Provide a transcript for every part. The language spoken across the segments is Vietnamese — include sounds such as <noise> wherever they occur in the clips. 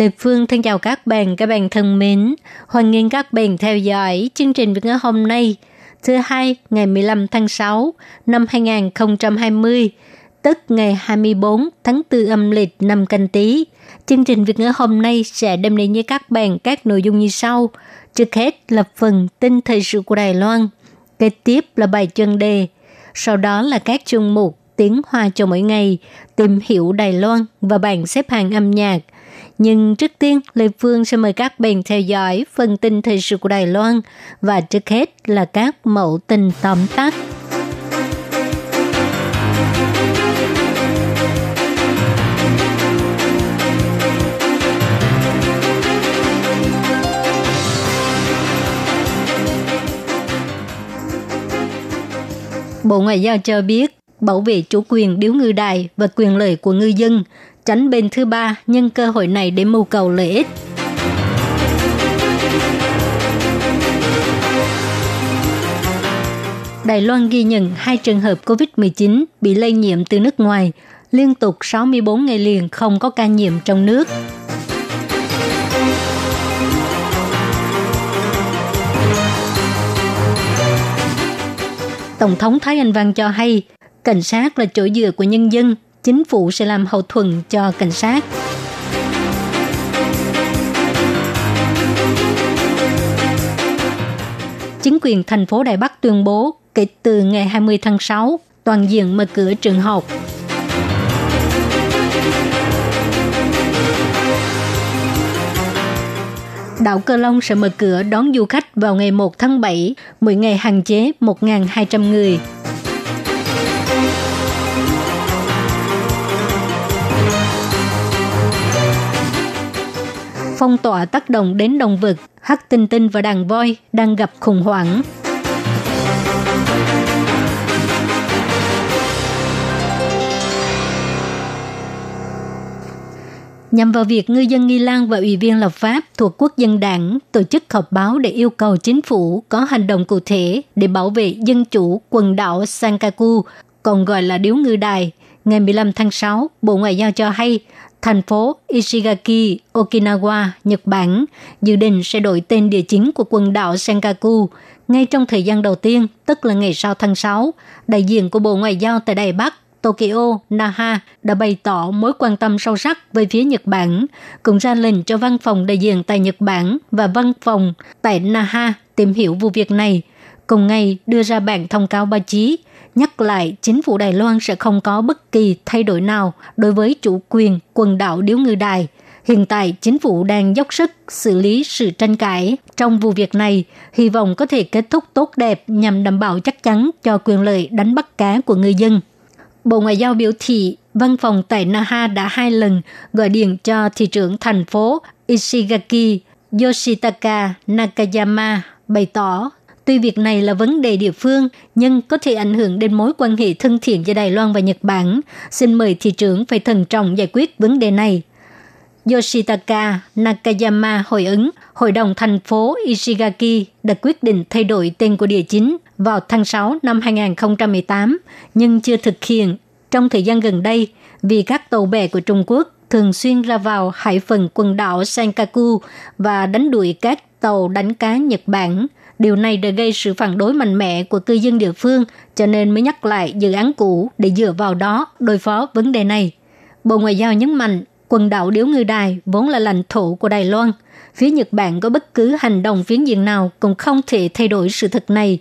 Lê Phương thân chào các bạn, các bạn thân mến. Hoan nghênh các bạn theo dõi chương trình Việt ngữ hôm nay, thứ hai ngày 15 tháng 6 năm 2020, tức ngày 24 tháng 4 âm lịch năm canh tí. Chương trình Việt ngữ hôm nay sẽ đem đến với các bạn các nội dung như sau. Trước hết là phần tin thời sự của Đài Loan, kế tiếp là bài chân đề, sau đó là các chương mục tiếng hoa cho mỗi ngày, tìm hiểu Đài Loan và bảng xếp hạng âm nhạc. Nhưng trước tiên, Lê Phương sẽ mời các bạn theo dõi phần tin thời sự của Đài Loan và trước hết là các mẫu tin tóm tắt. Bộ Ngoại giao cho biết bảo vệ chủ quyền điếu ngư đài và quyền lợi của ngư dân, tránh bên thứ ba nhân cơ hội này để mưu cầu lợi ích. Đài Loan ghi nhận hai trường hợp COVID-19 bị lây nhiễm từ nước ngoài, liên tục 64 ngày liền không có ca nhiễm trong nước. Tổng thống Thái Anh Văn cho hay, cảnh sát là chỗ dựa của nhân dân, chính phủ sẽ làm hậu thuẫn cho cảnh sát. Chính quyền thành phố Đài Bắc tuyên bố kể từ ngày 20 tháng 6, toàn diện mở cửa trường học. Đảo Cơ Long sẽ mở cửa đón du khách vào ngày 1 tháng 7, mỗi ngày hạn chế 1.200 người. Phong tỏa tác động đến động vật, hắc tinh tinh và đàn voi đang gặp khủng hoảng. nhằm vào việc ngư dân Nghi Lan và Ủy viên lập pháp thuộc Quốc dân đảng tổ chức họp báo để yêu cầu chính phủ có hành động cụ thể để bảo vệ dân chủ quần đảo Sankaku, còn gọi là điếu ngư đài. Ngày 15 tháng 6, Bộ Ngoại giao cho hay thành phố Ishigaki, Okinawa, Nhật Bản dự định sẽ đổi tên địa chính của quần đảo Senkaku ngay trong thời gian đầu tiên, tức là ngày sau tháng 6. Đại diện của Bộ Ngoại giao tại Đài Bắc Tokyo, Naha đã bày tỏ mối quan tâm sâu sắc với phía Nhật Bản, cũng ra lệnh cho văn phòng đại diện tại Nhật Bản và văn phòng tại Naha tìm hiểu vụ việc này, cùng ngày đưa ra bản thông cáo báo chí, nhắc lại chính phủ Đài Loan sẽ không có bất kỳ thay đổi nào đối với chủ quyền quần đảo Điếu Ngư Đài. Hiện tại, chính phủ đang dốc sức xử lý sự tranh cãi trong vụ việc này, hy vọng có thể kết thúc tốt đẹp nhằm đảm bảo chắc chắn cho quyền lợi đánh bắt cá của người dân. Bộ Ngoại giao biểu thị văn phòng tại Naha đã hai lần gọi điện cho thị trưởng thành phố Ishigaki Yoshitaka Nakayama bày tỏ tuy việc này là vấn đề địa phương nhưng có thể ảnh hưởng đến mối quan hệ thân thiện giữa Đài Loan và Nhật Bản. Xin mời thị trưởng phải thận trọng giải quyết vấn đề này. Yoshitaka Nakayama hồi ứng, Hội đồng thành phố Ishigaki đã quyết định thay đổi tên của địa chính vào tháng 6 năm 2018, nhưng chưa thực hiện trong thời gian gần đây vì các tàu bè của Trung Quốc thường xuyên ra vào hải phần quần đảo Senkaku và đánh đuổi các tàu đánh cá Nhật Bản. Điều này đã gây sự phản đối mạnh mẽ của cư dân địa phương, cho nên mới nhắc lại dự án cũ để dựa vào đó đối phó vấn đề này. Bộ Ngoại giao nhấn mạnh quần đảo Điếu Ngư Đài vốn là lãnh thổ của Đài Loan. Phía Nhật Bản có bất cứ hành động phiến diện nào cũng không thể thay đổi sự thật này,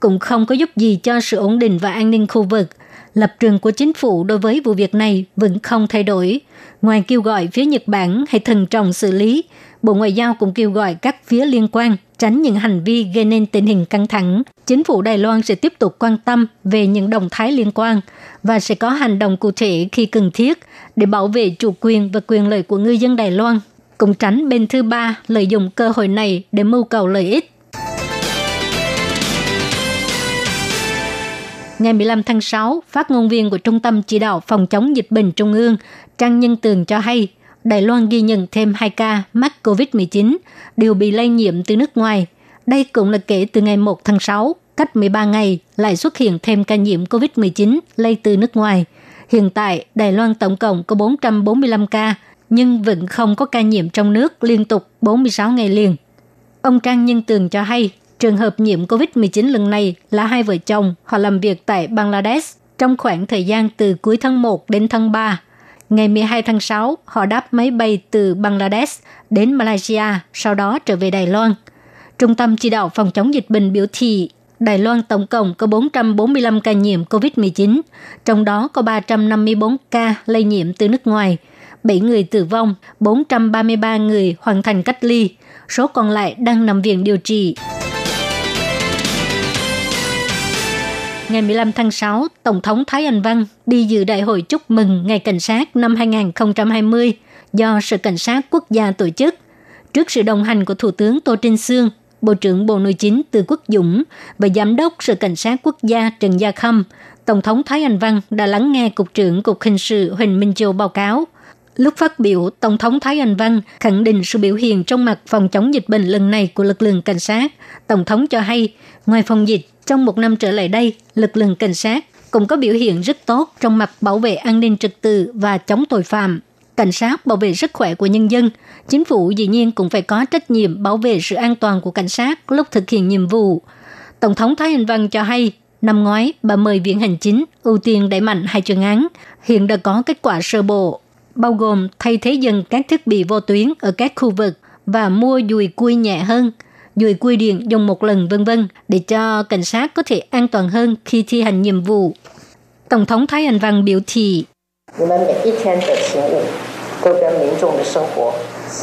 cũng không có giúp gì cho sự ổn định và an ninh khu vực. Lập trường của chính phủ đối với vụ việc này vẫn không thay đổi. Ngoài kêu gọi phía Nhật Bản hãy thần trọng xử lý, Bộ Ngoại giao cũng kêu gọi các phía liên quan tránh những hành vi gây nên tình hình căng thẳng. Chính phủ Đài Loan sẽ tiếp tục quan tâm về những động thái liên quan và sẽ có hành động cụ thể khi cần thiết để bảo vệ chủ quyền và quyền lợi của ngư dân Đài Loan cũng tránh bên thứ ba lợi dụng cơ hội này để mưu cầu lợi ích. Ngày 15 tháng 6, phát ngôn viên của Trung tâm Chỉ đạo Phòng chống dịch bệnh Trung ương Trang Nhân Tường cho hay, Đài Loan ghi nhận thêm 2 ca mắc COVID-19 đều bị lây nhiễm từ nước ngoài. Đây cũng là kể từ ngày 1 tháng 6, cách 13 ngày lại xuất hiện thêm ca nhiễm COVID-19 lây từ nước ngoài. Hiện tại, Đài Loan tổng cộng có 445 ca, nhưng vẫn không có ca nhiễm trong nước liên tục 46 ngày liền. Ông Trang Nhân Tường cho hay, trường hợp nhiễm COVID-19 lần này là hai vợ chồng, họ làm việc tại Bangladesh trong khoảng thời gian từ cuối tháng 1 đến tháng 3. Ngày 12 tháng 6, họ đáp máy bay từ Bangladesh đến Malaysia, sau đó trở về Đài Loan. Trung tâm chỉ đạo phòng chống dịch bệnh biểu thị Đài Loan tổng cộng có 445 ca nhiễm COVID-19, trong đó có 354 ca lây nhiễm từ nước ngoài, 7 người tử vong, 433 người hoàn thành cách ly, số còn lại đang nằm viện điều trị. Ngày 15 tháng 6, Tổng thống Thái Anh Văn đi dự đại hội chúc mừng Ngày Cảnh sát năm 2020 do Sở Cảnh sát Quốc gia tổ chức. Trước sự đồng hành của Thủ tướng Tô Trinh Sương, Bộ trưởng Bộ Nội chính Từ Quốc Dũng và Giám đốc Sở Cảnh sát Quốc gia Trần Gia Khâm, Tổng thống Thái Anh Văn đã lắng nghe Cục trưởng Cục Hình sự Huỳnh Minh Châu báo cáo. Lúc phát biểu, Tổng thống Thái Anh Văn khẳng định sự biểu hiện trong mặt phòng chống dịch bệnh lần này của lực lượng cảnh sát. Tổng thống cho hay, ngoài phòng dịch, trong một năm trở lại đây, lực lượng cảnh sát cũng có biểu hiện rất tốt trong mặt bảo vệ an ninh trật tự và chống tội phạm. Cảnh sát bảo vệ sức khỏe của nhân dân. Chính phủ dĩ nhiên cũng phải có trách nhiệm bảo vệ sự an toàn của cảnh sát lúc thực hiện nhiệm vụ. Tổng thống Thái Anh Văn cho hay, năm ngoái bà mời Viện Hành Chính ưu tiên đẩy mạnh hai chuyên án. Hiện đã có kết quả sơ bộ, bao gồm thay thế dần các thiết bị vô tuyến ở các khu vực và mua dùi cui nhẹ hơn – dùi cui điện dùng một lần vân vân để cho cảnh sát có thể an toàn hơn khi thi hành nhiệm vụ. Tổng thống Thái Anh Văn biểu thị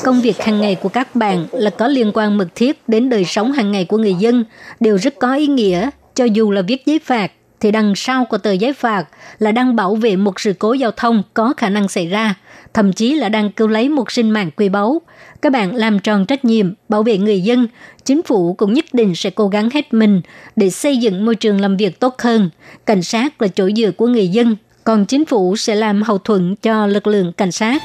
Công việc hàng ngày của các bạn là có liên quan mật thiết đến đời sống hàng ngày của người dân, đều rất có ý nghĩa, cho dù là viết giấy phạt thì đằng sau của tờ giấy phạt là đang bảo vệ một sự cố giao thông có khả năng xảy ra, thậm chí là đang cứu lấy một sinh mạng quý báu. Các bạn làm tròn trách nhiệm bảo vệ người dân, chính phủ cũng nhất định sẽ cố gắng hết mình để xây dựng môi trường làm việc tốt hơn. Cảnh sát là chỗ dựa của người dân, còn chính phủ sẽ làm hậu thuẫn cho lực lượng cảnh sát.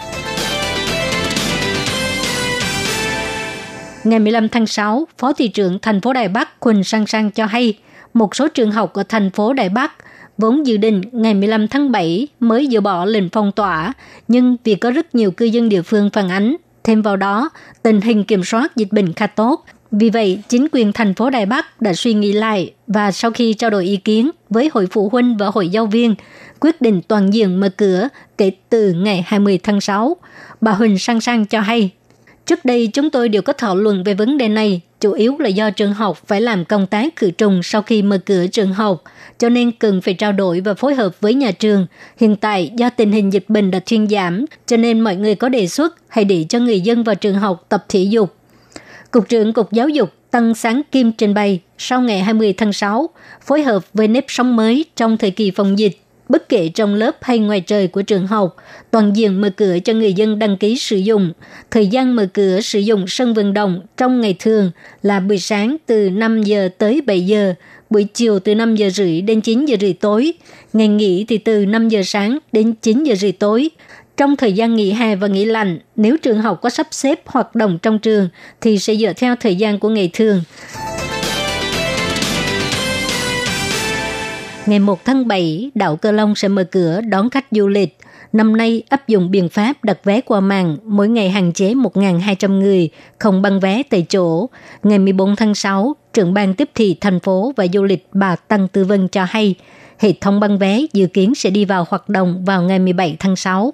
Ngày 15 tháng 6, Phó thị trưởng thành phố Đài Bắc Quỳnh Sang Sang cho hay, một số trường học ở thành phố Đài Bắc vốn dự định ngày 15 tháng 7 mới dỡ bỏ lệnh phong tỏa, nhưng vì có rất nhiều cư dân địa phương phản ánh, thêm vào đó, tình hình kiểm soát dịch bệnh khá tốt. Vì vậy, chính quyền thành phố Đài Bắc đã suy nghĩ lại và sau khi trao đổi ý kiến với hội phụ huynh và hội giáo viên, quyết định toàn diện mở cửa kể từ ngày 20 tháng 6. Bà Huỳnh Sang Sang cho hay, Trước đây chúng tôi đều có thảo luận về vấn đề này, chủ yếu là do trường học phải làm công tác khử trùng sau khi mở cửa trường học, cho nên cần phải trao đổi và phối hợp với nhà trường. Hiện tại do tình hình dịch bệnh đã thuyên giảm, cho nên mọi người có đề xuất hãy để cho người dân vào trường học tập thể dục. Cục trưởng Cục Giáo dục Tăng Sáng Kim trình bày sau ngày 20 tháng 6, phối hợp với nếp sống mới trong thời kỳ phòng dịch, bất kể trong lớp hay ngoài trời của trường học, toàn diện mở cửa cho người dân đăng ký sử dụng. Thời gian mở cửa sử dụng sân vận động trong ngày thường là buổi sáng từ 5 giờ tới 7 giờ, buổi chiều từ 5 giờ rưỡi đến 9 giờ rưỡi tối, ngày nghỉ thì từ 5 giờ sáng đến 9 giờ rưỡi tối. Trong thời gian nghỉ hè và nghỉ lạnh, nếu trường học có sắp xếp hoạt động trong trường thì sẽ dựa theo thời gian của ngày thường. Ngày 1 tháng 7, đảo Cơ Long sẽ mở cửa đón khách du lịch. Năm nay áp dụng biện pháp đặt vé qua mạng, mỗi ngày hạn chế 1.200 người, không băng vé tại chỗ. Ngày 14 tháng 6, trưởng ban tiếp thị thành phố và du lịch bà Tăng Tư Vân cho hay, hệ thống băng vé dự kiến sẽ đi vào hoạt động vào ngày 17 tháng 6.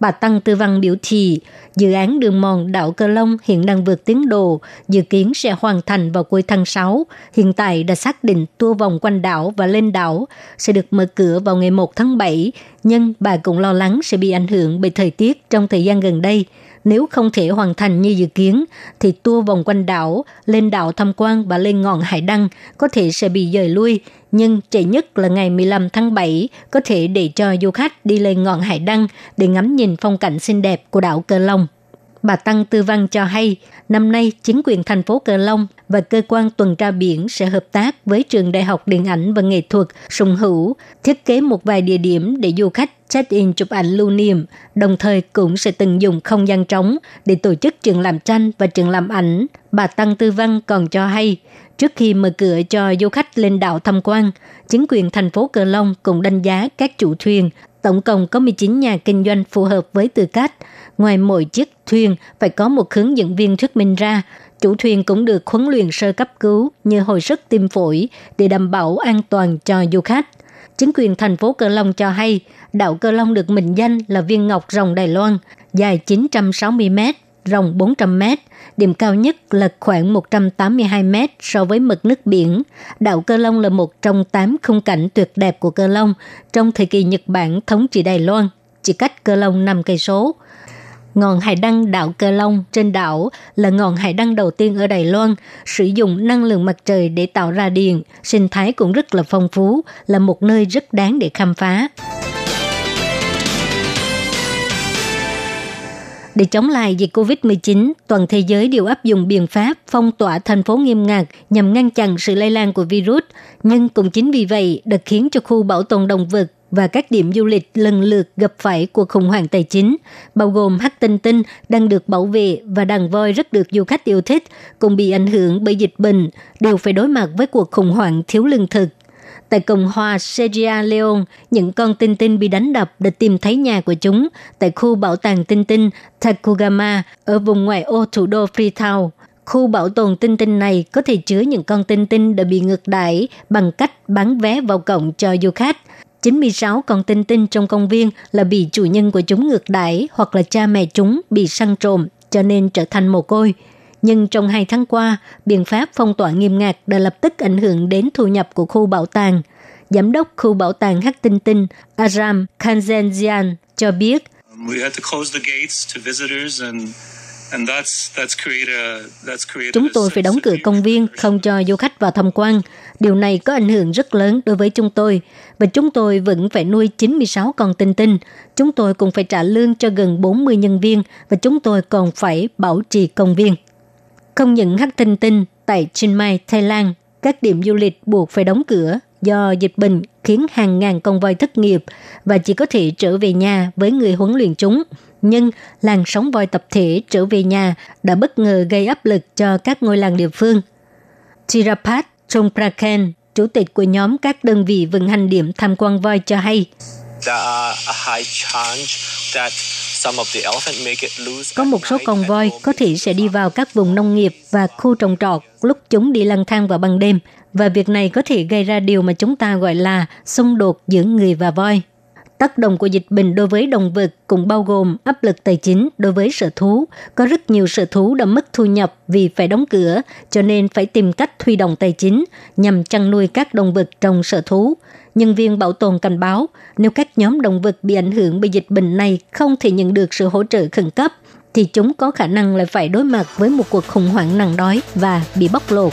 Bà Tăng Tư Văn biểu thị, dự án đường mòn đảo Cơ Long hiện đang vượt tiến độ, dự kiến sẽ hoàn thành vào cuối tháng 6. Hiện tại đã xác định tour vòng quanh đảo và lên đảo sẽ được mở cửa vào ngày 1 tháng 7, nhưng bà cũng lo lắng sẽ bị ảnh hưởng bởi thời tiết trong thời gian gần đây. Nếu không thể hoàn thành như dự kiến, thì tour vòng quanh đảo, lên đảo tham quan và lên ngọn hải đăng có thể sẽ bị dời lui, nhưng trễ nhất là ngày 15 tháng 7 có thể để cho du khách đi lên ngọn hải đăng để ngắm nhìn phong cảnh xinh đẹp của đảo Cơ Long. Bà Tăng Tư Văn cho hay, năm nay chính quyền thành phố Cờ Long và cơ quan tuần tra biển sẽ hợp tác với trường Đại học Điện ảnh và Nghệ thuật Sùng Hữu thiết kế một vài địa điểm để du khách check-in chụp ảnh lưu niệm, đồng thời cũng sẽ tận dụng không gian trống để tổ chức trường làm tranh và trường làm ảnh. Bà Tăng Tư Văn còn cho hay, trước khi mở cửa cho du khách lên đảo tham quan, chính quyền thành phố Cờ Long cũng đánh giá các chủ thuyền. Tổng cộng có 19 nhà kinh doanh phù hợp với tư cách. Ngoài mỗi chiếc thuyền phải có một hướng dẫn viên thuyết minh ra, chủ thuyền cũng được huấn luyện sơ cấp cứu như hồi sức tim phổi để đảm bảo an toàn cho du khách. Chính quyền thành phố Cơ Long cho hay, đảo Cơ Long được mệnh danh là viên ngọc rồng Đài Loan, dài 960 mét rộng 400 mét, điểm cao nhất là khoảng 182 mét so với mực nước biển. Đảo Cơ Long là một trong 8 khung cảnh tuyệt đẹp của Cơ Long trong thời kỳ Nhật Bản thống trị Đài Loan, chỉ cách Cơ Long 5 cây số. Ngọn hải đăng đảo Cơ Long trên đảo là ngọn hải đăng đầu tiên ở Đài Loan, sử dụng năng lượng mặt trời để tạo ra điện, sinh thái cũng rất là phong phú, là một nơi rất đáng để khám phá. Để chống lại dịch COVID-19, toàn thế giới đều áp dụng biện pháp phong tỏa thành phố nghiêm ngặt nhằm ngăn chặn sự lây lan của virus. Nhưng cũng chính vì vậy đã khiến cho khu bảo tồn động vật và các điểm du lịch lần lượt gặp phải cuộc khủng hoảng tài chính, bao gồm hắc tinh tinh đang được bảo vệ và đàn voi rất được du khách yêu thích, cũng bị ảnh hưởng bởi dịch bệnh, đều phải đối mặt với cuộc khủng hoảng thiếu lương thực. Tại Cộng hòa Sierra Leone, những con tinh tinh bị đánh đập để tìm thấy nhà của chúng tại khu bảo tàng tinh tinh Takugama ở vùng ngoại ô thủ đô Freetown. Khu bảo tồn tinh tinh này có thể chứa những con tinh tinh đã bị ngược đãi bằng cách bán vé vào cổng cho du khách. 96 con tinh tinh trong công viên là bị chủ nhân của chúng ngược đãi hoặc là cha mẹ chúng bị săn trộm cho nên trở thành mồ côi. Nhưng trong hai tháng qua, biện pháp phong tỏa nghiêm ngặt đã lập tức ảnh hưởng đến thu nhập của khu bảo tàng. Giám đốc khu bảo tàng Hắc Tinh Tinh Aram Kanzenzian cho biết, Chúng tôi phải đóng cửa công viên, không cho du khách vào tham quan. Điều này có ảnh hưởng rất lớn đối với chúng tôi. Và chúng tôi vẫn phải nuôi 96 con tinh tinh. Chúng tôi cũng phải trả lương cho gần 40 nhân viên và chúng tôi còn phải bảo trì công viên. Không những hắc tinh tinh tại Chiang Mai, Thái Lan, các điểm du lịch buộc phải đóng cửa do dịch bệnh khiến hàng ngàn con voi thất nghiệp và chỉ có thể trở về nhà với người huấn luyện chúng. Nhưng làn sóng voi tập thể trở về nhà đã bất ngờ gây áp lực cho các ngôi làng địa phương. Tirapat Chongpraken, chủ tịch của nhóm các đơn vị vận hành điểm tham quan voi cho hay, có một số con voi có thể sẽ đi vào các vùng nông nghiệp và khu trồng trọt lúc chúng đi lang thang vào ban đêm và việc này có thể gây ra điều mà chúng ta gọi là xung đột giữa người và voi. Tác động của dịch bệnh đối với động vật cũng bao gồm áp lực tài chính đối với sở thú. Có rất nhiều sở thú đã mất thu nhập vì phải đóng cửa, cho nên phải tìm cách huy động tài chính nhằm chăn nuôi các động vật trong sở thú. Nhân viên bảo tồn cảnh báo, nếu các nhóm động vật bị ảnh hưởng bởi dịch bệnh này không thể nhận được sự hỗ trợ khẩn cấp, thì chúng có khả năng lại phải đối mặt với một cuộc khủng hoảng nặng đói và bị bóc lột.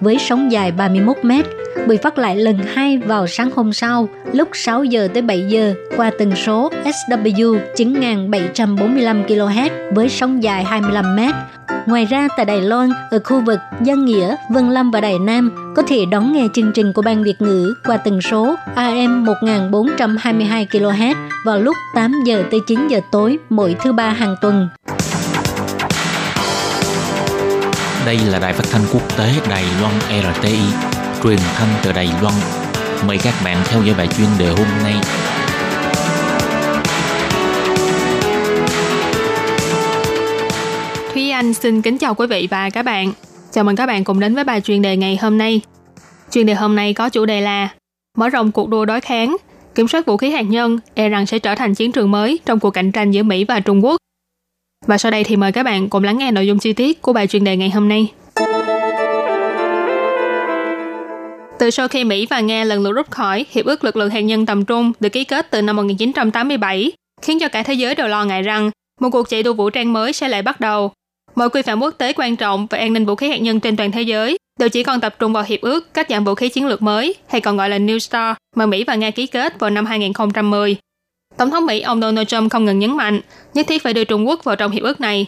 với sóng dài 31 mét bị phát lại lần hai vào sáng hôm sau lúc 6 giờ tới 7 giờ qua tần số SW 9745 kHz với sóng dài 25 mét. Ngoài ra tại Đài Loan, ở khu vực Giang Nghĩa, Vân Lâm và Đài Nam có thể đón nghe chương trình của Ban Việt ngữ qua tần số AM 1422 kHz vào lúc 8 giờ tới 9 giờ tối mỗi thứ ba hàng tuần. Đây là đài phát thanh quốc tế Đài Loan RTI, truyền thanh từ Đài Loan. Mời các bạn theo dõi bài chuyên đề hôm nay. Thúy Anh xin kính chào quý vị và các bạn. Chào mừng các bạn cùng đến với bài chuyên đề ngày hôm nay. Chuyên đề hôm nay có chủ đề là mở rộng cuộc đua đối kháng, kiểm soát vũ khí hạt nhân e rằng sẽ trở thành chiến trường mới trong cuộc cạnh tranh giữa Mỹ và Trung Quốc. Và sau đây thì mời các bạn cùng lắng nghe nội dung chi tiết của bài chuyên đề ngày hôm nay. Từ sau khi Mỹ và Nga lần lượt rút khỏi Hiệp ước Lực lượng hạt nhân tầm trung được ký kết từ năm 1987, khiến cho cả thế giới đều lo ngại rằng một cuộc chạy đua vũ trang mới sẽ lại bắt đầu. Mọi quy phạm quốc tế quan trọng về an ninh vũ khí hạt nhân trên toàn thế giới đều chỉ còn tập trung vào hiệp ước các giảm vũ khí chiến lược mới, hay còn gọi là New START, mà Mỹ và Nga ký kết vào năm 2010. Tổng thống Mỹ ông Donald Trump không ngừng nhấn mạnh nhất thiết phải đưa Trung Quốc vào trong hiệp ước này.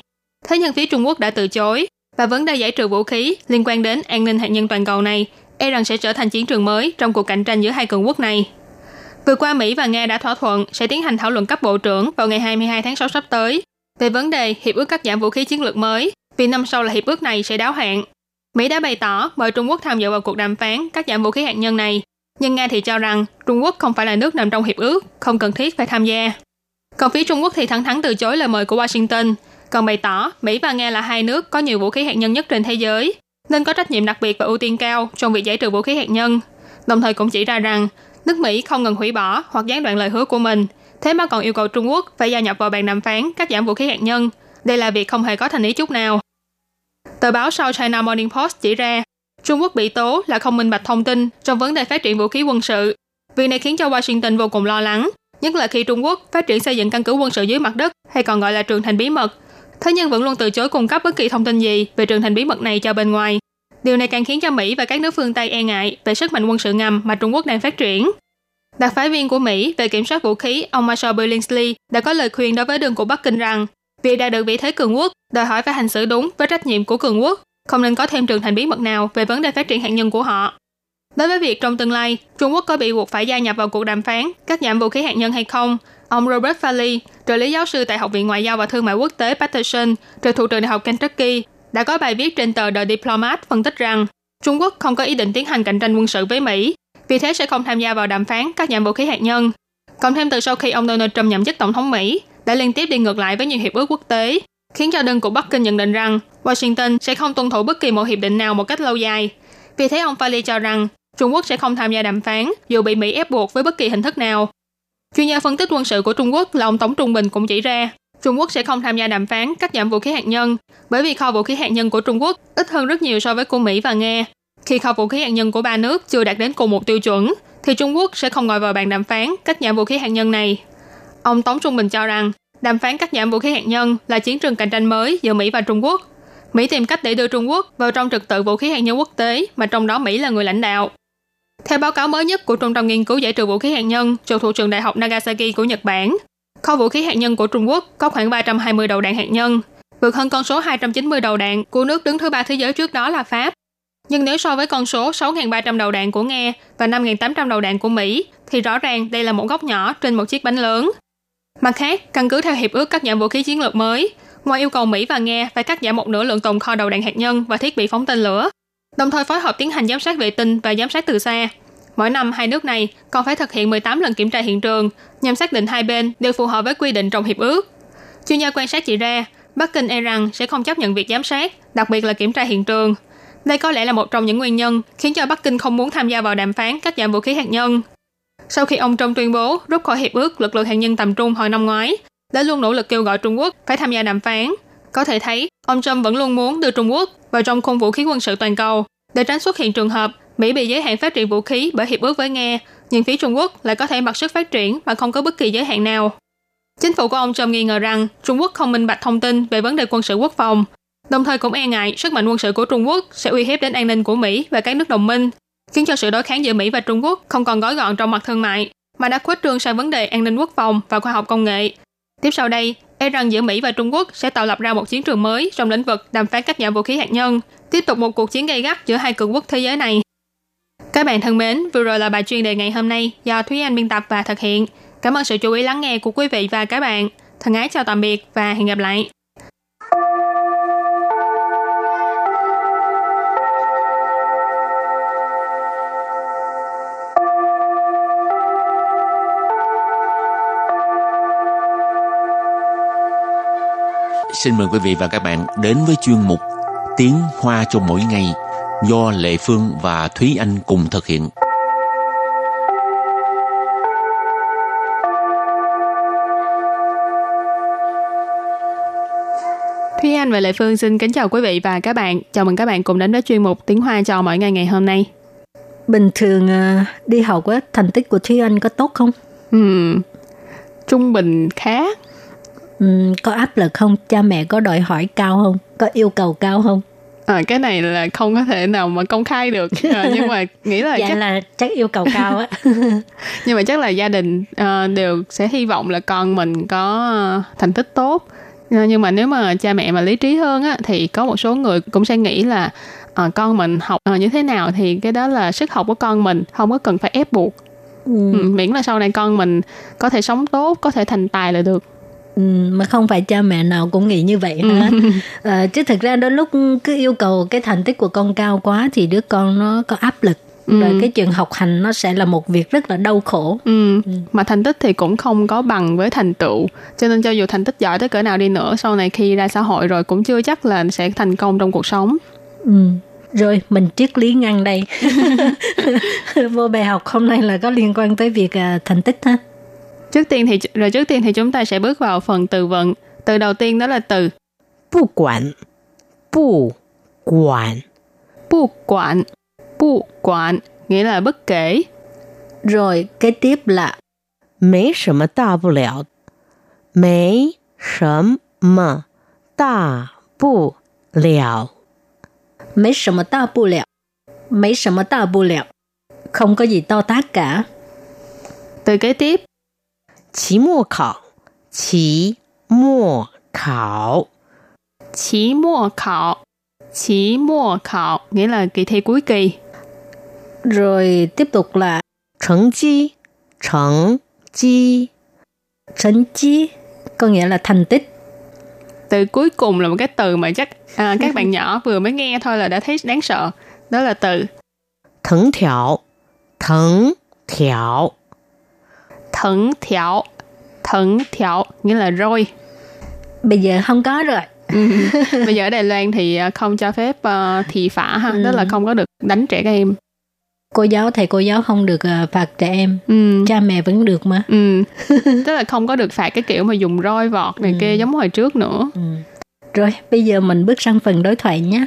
Thế nhưng phía Trung Quốc đã từ chối và vấn đề giải trừ vũ khí liên quan đến an ninh hạt nhân toàn cầu này e rằng sẽ trở thành chiến trường mới trong cuộc cạnh tranh giữa hai cường quốc này. Vừa qua Mỹ và Nga đã thỏa thuận sẽ tiến hành thảo luận cấp bộ trưởng vào ngày 22 tháng 6 sắp tới về vấn đề hiệp ước cắt giảm vũ khí chiến lược mới, vì năm sau là hiệp ước này sẽ đáo hạn. Mỹ đã bày tỏ mời Trung Quốc tham dự vào cuộc đàm phán cắt giảm vũ khí hạt nhân này, nhưng Nga thì cho rằng Trung Quốc không phải là nước nằm trong hiệp ước, không cần thiết phải tham gia. Còn phía Trung Quốc thì thẳng thắn từ chối lời mời của Washington, còn bày tỏ Mỹ và Nga là hai nước có nhiều vũ khí hạt nhân nhất trên thế giới, nên có trách nhiệm đặc biệt và ưu tiên cao trong việc giải trừ vũ khí hạt nhân. Đồng thời cũng chỉ ra rằng nước Mỹ không ngừng hủy bỏ hoặc gián đoạn lời hứa của mình, thế mà còn yêu cầu Trung Quốc phải gia nhập vào bàn đàm phán cắt giảm vũ khí hạt nhân. Đây là việc không hề có thành ý chút nào. Tờ báo South China Morning Post chỉ ra, Trung Quốc bị tố là không minh bạch thông tin trong vấn đề phát triển vũ khí quân sự. Việc này khiến cho Washington vô cùng lo lắng, nhất là khi Trung Quốc phát triển xây dựng căn cứ quân sự dưới mặt đất hay còn gọi là trường thành bí mật. Thế nhưng vẫn luôn từ chối cung cấp bất kỳ thông tin gì về trường thành bí mật này cho bên ngoài. Điều này càng khiến cho Mỹ và các nước phương Tây e ngại về sức mạnh quân sự ngầm mà Trung Quốc đang phát triển. Đặc phái viên của Mỹ về kiểm soát vũ khí, ông Marshall Billingsley đã có lời khuyên đối với đường của Bắc Kinh rằng việc đạt được vị thế cường quốc đòi hỏi phải hành xử đúng với trách nhiệm của cường quốc, không nên có thêm trường thành bí mật nào về vấn đề phát triển hạt nhân của họ. Đối với việc trong tương lai, Trung Quốc có bị buộc phải gia nhập vào cuộc đàm phán cắt giảm vũ khí hạt nhân hay không, ông Robert Farley, trợ lý giáo sư tại Học viện Ngoại giao và Thương mại Quốc tế Patterson, trực thuộc trường đại học Kentucky, đã có bài viết trên tờ The Diplomat phân tích rằng Trung Quốc không có ý định tiến hành cạnh tranh quân sự với Mỹ, vì thế sẽ không tham gia vào đàm phán cắt giảm vũ khí hạt nhân. Cộng thêm từ sau khi ông Donald Trump nhậm chức tổng thống Mỹ, đã liên tiếp đi ngược lại với nhiều hiệp ước quốc tế, khiến cho đơn của Bắc Kinh nhận định rằng Washington sẽ không tuân thủ bất kỳ một hiệp định nào một cách lâu dài. Vì thế ông Fali cho rằng Trung Quốc sẽ không tham gia đàm phán dù bị Mỹ ép buộc với bất kỳ hình thức nào. Chuyên gia phân tích quân sự của Trung Quốc là ông Tống Trung Bình cũng chỉ ra, Trung Quốc sẽ không tham gia đàm phán cắt giảm vũ khí hạt nhân, bởi vì kho vũ khí hạt nhân của Trung Quốc ít hơn rất nhiều so với của Mỹ và Nga. Khi kho vũ khí hạt nhân của ba nước chưa đạt đến cùng một tiêu chuẩn, thì Trung Quốc sẽ không ngồi vào bàn đàm phán cắt giảm vũ khí hạt nhân này. Ông Tống Trung Bình cho rằng, đàm phán cắt giảm vũ khí hạt nhân là chiến trường cạnh tranh mới giữa Mỹ và Trung Quốc. Mỹ tìm cách để đưa Trung Quốc vào trong trật tự vũ khí hạt nhân quốc tế mà trong đó Mỹ là người lãnh đạo. Theo báo cáo mới nhất của Trung tâm Nghiên cứu Giải trừ vũ khí hạt nhân trực thuộc trường Đại học Nagasaki của Nhật Bản, kho vũ khí hạt nhân của Trung Quốc có khoảng 320 đầu đạn hạt nhân, vượt hơn con số 290 đầu đạn của nước đứng thứ ba thế giới trước đó là Pháp. Nhưng nếu so với con số 6.300 đầu đạn của Nga và 5.800 đầu đạn của Mỹ, thì rõ ràng đây là một góc nhỏ trên một chiếc bánh lớn. Mặt khác, căn cứ theo hiệp ước cắt giảm vũ khí chiến lược mới, ngoài yêu cầu Mỹ và Nga phải cắt giảm một nửa lượng tồn kho đầu đạn hạt nhân và thiết bị phóng tên lửa, đồng thời phối hợp tiến hành giám sát vệ tinh và giám sát từ xa. Mỗi năm, hai nước này còn phải thực hiện 18 lần kiểm tra hiện trường nhằm xác định hai bên đều phù hợp với quy định trong hiệp ước. Chuyên gia quan sát chỉ ra, Bắc Kinh e rằng sẽ không chấp nhận việc giám sát, đặc biệt là kiểm tra hiện trường. Đây có lẽ là một trong những nguyên nhân khiến cho Bắc Kinh không muốn tham gia vào đàm phán cắt giảm vũ khí hạt nhân. Sau khi ông Trump tuyên bố rút khỏi hiệp ước lực lượng hạt nhân tầm trung hồi năm ngoái, đã luôn nỗ lực kêu gọi Trung Quốc phải tham gia đàm phán. Có thể thấy, ông Trump vẫn luôn muốn đưa Trung Quốc vào trong khung vũ khí quân sự toàn cầu để tránh xuất hiện trường hợp Mỹ bị giới hạn phát triển vũ khí bởi hiệp ước với Nga, nhưng phía Trung Quốc lại có thể mặc sức phát triển mà không có bất kỳ giới hạn nào. Chính phủ của ông Trump nghi ngờ rằng Trung Quốc không minh bạch thông tin về vấn đề quân sự quốc phòng, đồng thời cũng e ngại sức mạnh quân sự của Trung Quốc sẽ uy hiếp đến an ninh của Mỹ và các nước đồng minh, khiến cho sự đối kháng giữa Mỹ và Trung Quốc không còn gói gọn trong mặt thương mại, mà đã khuếch trương sang vấn đề an ninh quốc phòng và khoa học công nghệ. Tiếp sau đây, e rằng giữa Mỹ và Trung Quốc sẽ tạo lập ra một chiến trường mới trong lĩnh vực đàm phán cắt nhà vũ khí hạt nhân, tiếp tục một cuộc chiến gay gắt giữa hai cường quốc thế giới này. Các bạn thân mến, vừa rồi là bài chuyên đề ngày hôm nay do Thúy Anh biên tập và thực hiện. Cảm ơn sự chú ý lắng nghe của quý vị và các bạn. Thân ái chào tạm biệt và hẹn gặp lại. Xin mời quý vị và các bạn đến với chuyên mục Tiếng Hoa cho mỗi ngày do Lệ Phương và Thúy Anh cùng thực hiện. Thúy Anh và Lệ Phương xin kính chào quý vị và các bạn. Chào mừng các bạn cùng đến với chuyên mục Tiếng Hoa cho mỗi ngày ngày hôm nay. Bình thường à, đi học á, thành tích của Thúy Anh có tốt không? Ừ, trung bình khá. Ừ, có áp lực không? Cha mẹ có đòi hỏi cao không? Có yêu cầu cao không? À, cái này là không có thể nào mà công khai được à, <laughs> nhưng mà nghĩ là dạ chắc là chắc yêu cầu cao á. <laughs> nhưng mà chắc là gia đình uh, đều sẽ hy vọng là con mình có uh, thành tích tốt uh, nhưng mà nếu mà cha mẹ mà lý trí hơn á thì có một số người cũng sẽ nghĩ là uh, con mình học uh, như thế nào thì cái đó là sức học của con mình không có cần phải ép buộc ừ. Ừ, miễn là sau này con mình có thể sống tốt có thể thành tài là được mà không phải cha mẹ nào cũng nghĩ như vậy hả? à, <laughs> chứ thực ra đôi lúc cứ yêu cầu cái thành tích của con cao quá thì đứa con nó có áp lực ừ. rồi cái chuyện học hành nó sẽ là một việc rất là đau khổ ừ. ừ. mà thành tích thì cũng không có bằng với thành tựu cho nên cho dù thành tích giỏi tới cỡ nào đi nữa sau này khi ra xã hội rồi cũng chưa chắc là sẽ thành công trong cuộc sống ừ. Rồi, mình triết lý ngăn đây. <laughs> <laughs> Vô bài học hôm nay là có liên quan tới việc uh, thành tích ha. Trước tiên thì rồi trước tiên thì chúng ta sẽ bước vào phần từ vựng. Từ đầu tiên đó là từ 不管不管不管不管 nghĩa là bất kể. Rồi kế tiếp là 没什么大不了，没什么大不了，没什么大不了，没什么大不了, không có gì to tát cả. Từ kế tiếp 期末考，期末考，期末考，期末考 nghĩa là kỳ thi cuối kỳ. Rồi tiếp tục là 成绩，成绩， 成绩 có nghĩa là thành tích. Từ cuối cùng là một cái từ mà chắc à, các bạn nhỏ vừa mới nghe thôi là đã thấy đáng sợ. Đó là từ 藤条，藤条， thẩn thiểu. Thẩn thiểu nghĩa là roi. Bây giờ không có rồi. Ừ. <laughs> Bây giờ ở Đài Loan thì à, không cho phép uh, thị phả ha, Ừ. tức là không có được đánh trẻ các em. Cô giáo thầy cô giáo không được ờ, phạt trẻ em. Ừ. Cha mẹ vẫn được mà. Ừ. <laughs> tức là không có được phạt cái kiểu mà dùng roi vọt này Ừ. kia giống hồi trước nữa. Ừ. Rồi, bây giờ mình bước sang phần đối thoại nhé.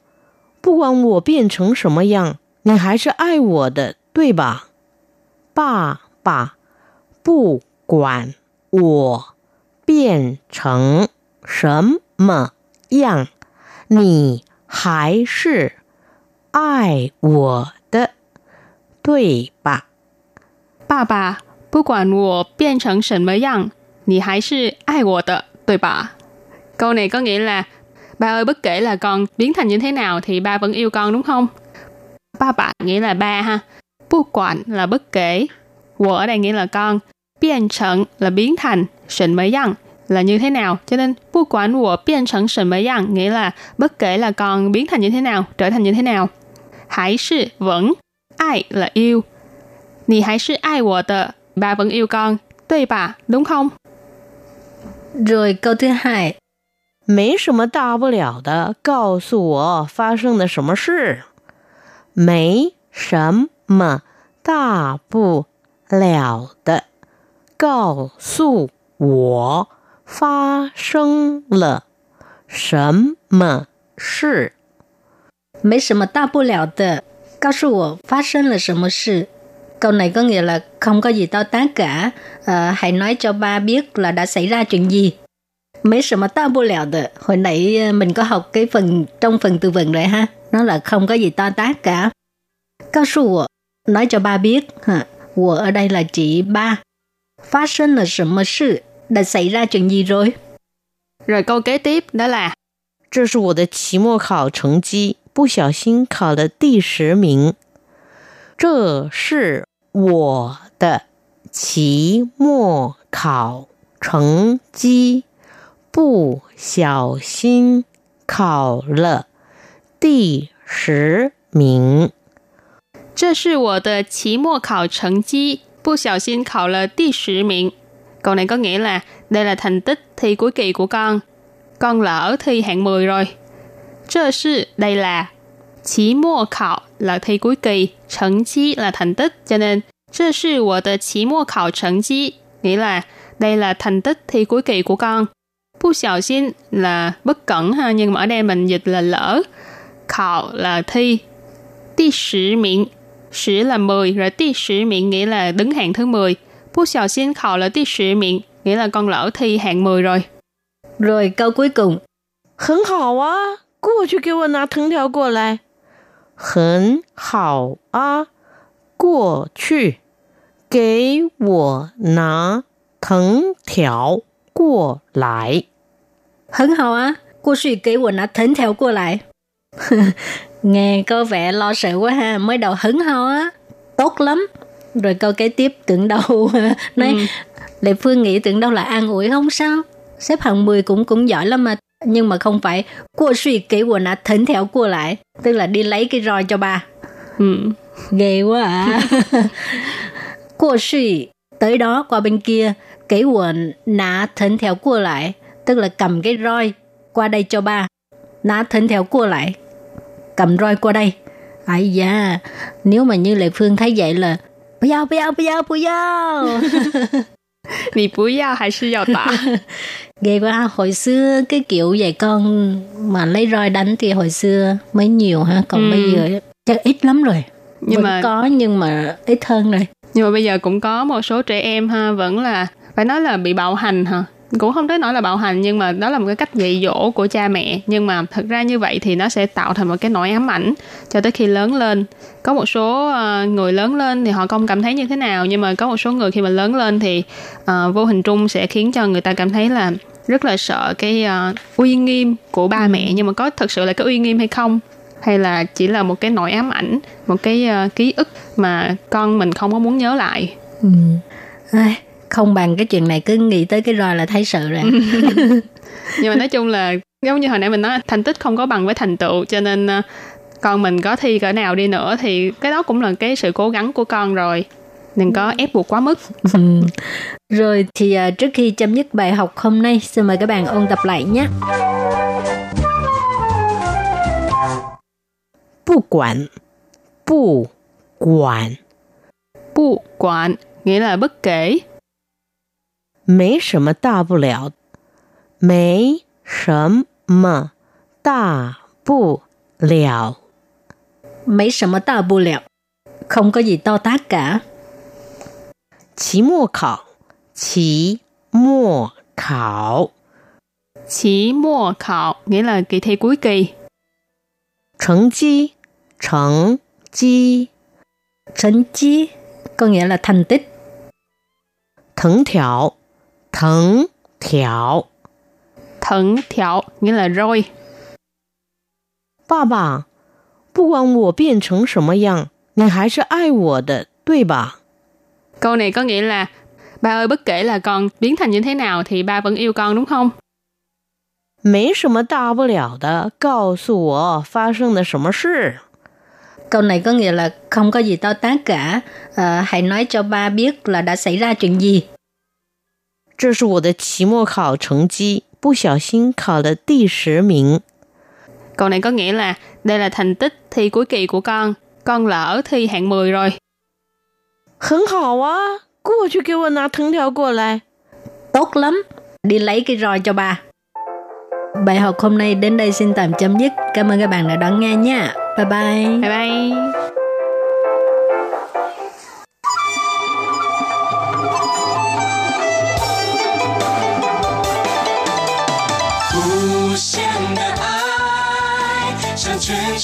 不管我变成什么样，你还是爱我的，对吧？爸爸，不管我变成什么样，你还是爱我的，对吧？爸爸，不管我变成什么样，你还是爱我的，对吧? Câu này có nghĩa là ba ơi bất kể là con biến thành như thế nào thì ba vẫn yêu con đúng không? Ba bạn nghĩa là ba ha. Bu quản là bất kể. Wo ở đây nghĩa là con. Biến trận là biến thành. Sỉnh mới dặn là như thế nào. Cho nên bu quản wo biến trận sỉnh mới dặn nghĩa là bất kể là con biến thành như thế nào, trở thành như thế nào. Hãy sư vẫn. Ai là yêu. Nì hãy sư ai wo tờ. Ba vẫn yêu con. Tuy bà, đúng không? Rồi câu thứ hai, 没什么大不了的，告诉我发生了什么事。没什么大不了的，告诉我发生了什么事。 mấy 什么大不了的，告诉我发生了什么事。Câu này có nghĩa là không có gì to tát cả. Ờ, hãy nói cho ba biết là đã xảy ra chuyện gì. Mấy 什么大不了的. Hồi nãy ờ, mình có học cái phần trong phần từ vựng rồi ha. Nó là không có gì to tát cả. Cao su nói cho ba biết. Ha. Wo ở đây là chỉ ba. Phát sinh là 什么事? Đã xảy ra chuyện gì rồi? Rồi câu kế tiếp đó là 这是我的期末考成绩，不小心考了第十名。这是我的期末考成绩， 不小心考了第十名。这是我的期末考成绩，不小心考了第十名。Câu này có nghĩa là đây là thành tích thi cuối kỳ của con. Con lỡ thi hạng 10 rồi.这是đây là Chí mùa khảo là thi cuối kỳ, thành chi là thành tích, cho nên 这是我的期末考成绩 nghĩa là đây là thành tích thi cuối kỳ của con. Bu xiao xin là bất cẩn ha, nhưng mà ở đây mình dịch là lỡ. Khảo là thi. Ti sử miệng, sử là 10, rồi ti sử miệng nghĩa là đứng hạng thứ 10. Bu xiao xin khảo là ti sử miệng, nghĩa là con lỡ thi hạng 10 rồi. Rồi câu cuối cùng. 很好啊，过去给我拿藤条过来。很好啊，过去给我拿藤条过来。 Hấn hào á, cô suy kế quần nó thấn theo cô lại. Nghe có vẻ lo sợ quá ha, mới đầu hấn hào á, tốt lắm. Rồi câu kế tiếp tưởng đâu, <laughs> nói, ừ. Lệ Phương nghĩ tưởng đâu là an ủi không sao. Xếp hạng 10 cũng cũng giỏi lắm mà. Nhưng mà không phải, cô suy kế quần nó thấn theo cô lại, tức là đi lấy cái roi cho bà. Ừ. Ghê quá à. cô suy tới đó qua bên kia, kế quần nã thấn theo cô lại tức là cầm cái roi qua đây cho ba. Nó thỉnh theo cua lại, cầm roi qua đây. Ây da, nếu mà như Lệ Phương thấy vậy là bù giao, bù giao, bù giao, bù giao. <laughs> Mì bù hay sư giao tả. Ghê quá, hồi xưa cái kiểu dạy con mà lấy roi đánh thì hồi xưa mới nhiều ha, còn ừ. bây giờ chắc ít lắm rồi. Nhưng vẫn mà có nhưng mà ít hơn rồi. Nhưng mà bây giờ cũng có một số trẻ em ha vẫn là phải nói là bị bạo hành hả cũng không tới nói là bạo hành nhưng mà đó là một cái cách dạy dỗ của cha mẹ. Nhưng mà thật ra như vậy thì nó sẽ tạo thành một cái nỗi ám ảnh cho tới khi lớn lên. Có một số uh, người lớn lên thì họ không cảm thấy như thế nào nhưng mà có một số người khi mà lớn lên thì uh, vô hình trung sẽ khiến cho người ta cảm thấy là rất là sợ cái uh, uy nghiêm của ba mẹ. Nhưng mà có thật sự là cái uy nghiêm hay không? Hay là chỉ là một cái nỗi ám ảnh một cái uh, ký ức mà con mình không có muốn nhớ lại? Ừ. à, không bằng cái chuyện này cứ nghĩ tới cái roi là thấy sợ rồi <laughs> <laughs> nhưng mà nói chung là giống như hồi nãy mình nói thành tích không có bằng với thành tựu cho nên uh, con mình có thi cỡ nào đi nữa thì cái đó cũng là cái sự cố gắng của con rồi đừng có ép buộc quá mức ừ. <laughs> rồi thì uh, trước khi chấm dứt bài học hôm nay xin mời các bạn ôn tập lại nhé 不管不管不管 nghĩa là bất kể 没什么大不了没什么大不了没什么大不了 không có gì to tát cả 期末考，期末考，期末考 nghĩa là kỳ thi cuối kỳ. 成绩，成绩，成绩 có nghĩa là thành tích. 藤条， 藤条，藤条 nghĩa là roi. 爸爸，不管我变成什么样，你还是爱我的，对吧？Câu này có nghĩa là ba ơi bất kể là con biến thành như thế nào thì ba vẫn yêu con đúng không? 没什么大不了的，告诉我发生了什么事。Câu này có nghĩa là không có gì to tát cả, à, hãy nói cho ba biết là đã xảy ra chuyện gì. 这是我的期末考成绩，不小心考了第十名。Câu này có nghĩa là đây là thành tích thi cuối kỳ của con, con lỡ thi hạng 10 rồi. 很好啊，过去给我拿藤条过来。Tốt lắm, đi lấy cái roi cho bà. Bài học hôm nay đến đây xin tạm chấm dứt. Cảm ơn các bạn đã đón nghe nha. Bye bye. Bye bye.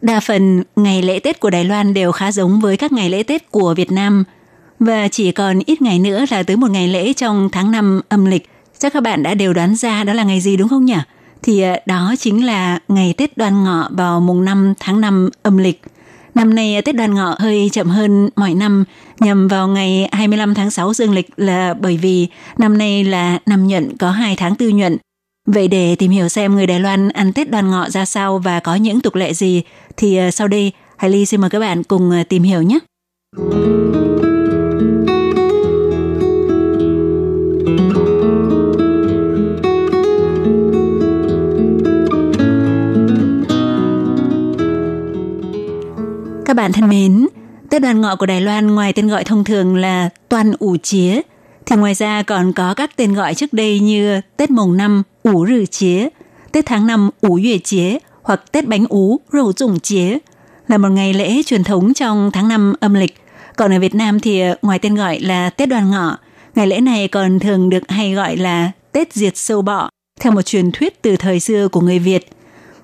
đa phần ngày lễ Tết của Đài Loan đều khá giống với các ngày lễ Tết của Việt Nam và chỉ còn ít ngày nữa là tới một ngày lễ trong tháng 5 âm lịch. Chắc các bạn đã đều đoán ra đó là ngày gì đúng không nhỉ? Thì ờ, đó chính là ngày Tết Đoan Ngọ vào mùng 5 tháng 5 âm lịch – Năm nay ờ, Tết Đoan Ngọ hơi chậm hơn mọi năm, nhằm vào ngày 25 tháng 6 dương lịch là bởi vì năm nay là năm nhuận có 2 tháng tư nhuận. Vậy để tìm hiểu xem người Đài Loan ăn Tết đoàn Ngọ ra sao và có những tục lệ gì thì ờ, sau đây Hải Ly xin mời các bạn cùng ờ, tìm hiểu nhé. Các bạn thân mến, Tết đoàn ngọ của Đài Loan ngoài tên gọi thông thường là Toàn ủ chía, thì ngoài ra còn có các tên gọi trước đây như Tết mồng năm ủ Rư Chế, Tết tháng năm ủ Yue Chế hoặc Tết bánh ú Rượu Dùng Chế là một ngày lễ truyền thống trong tháng năm âm lịch. Còn ở Việt Nam thì ờ, ngoài tên gọi là Tết đoàn ngọ, ngày lễ này còn thường được hay gọi là Tết diệt sâu bọ, theo một truyền thuyết từ thời xưa của người Việt –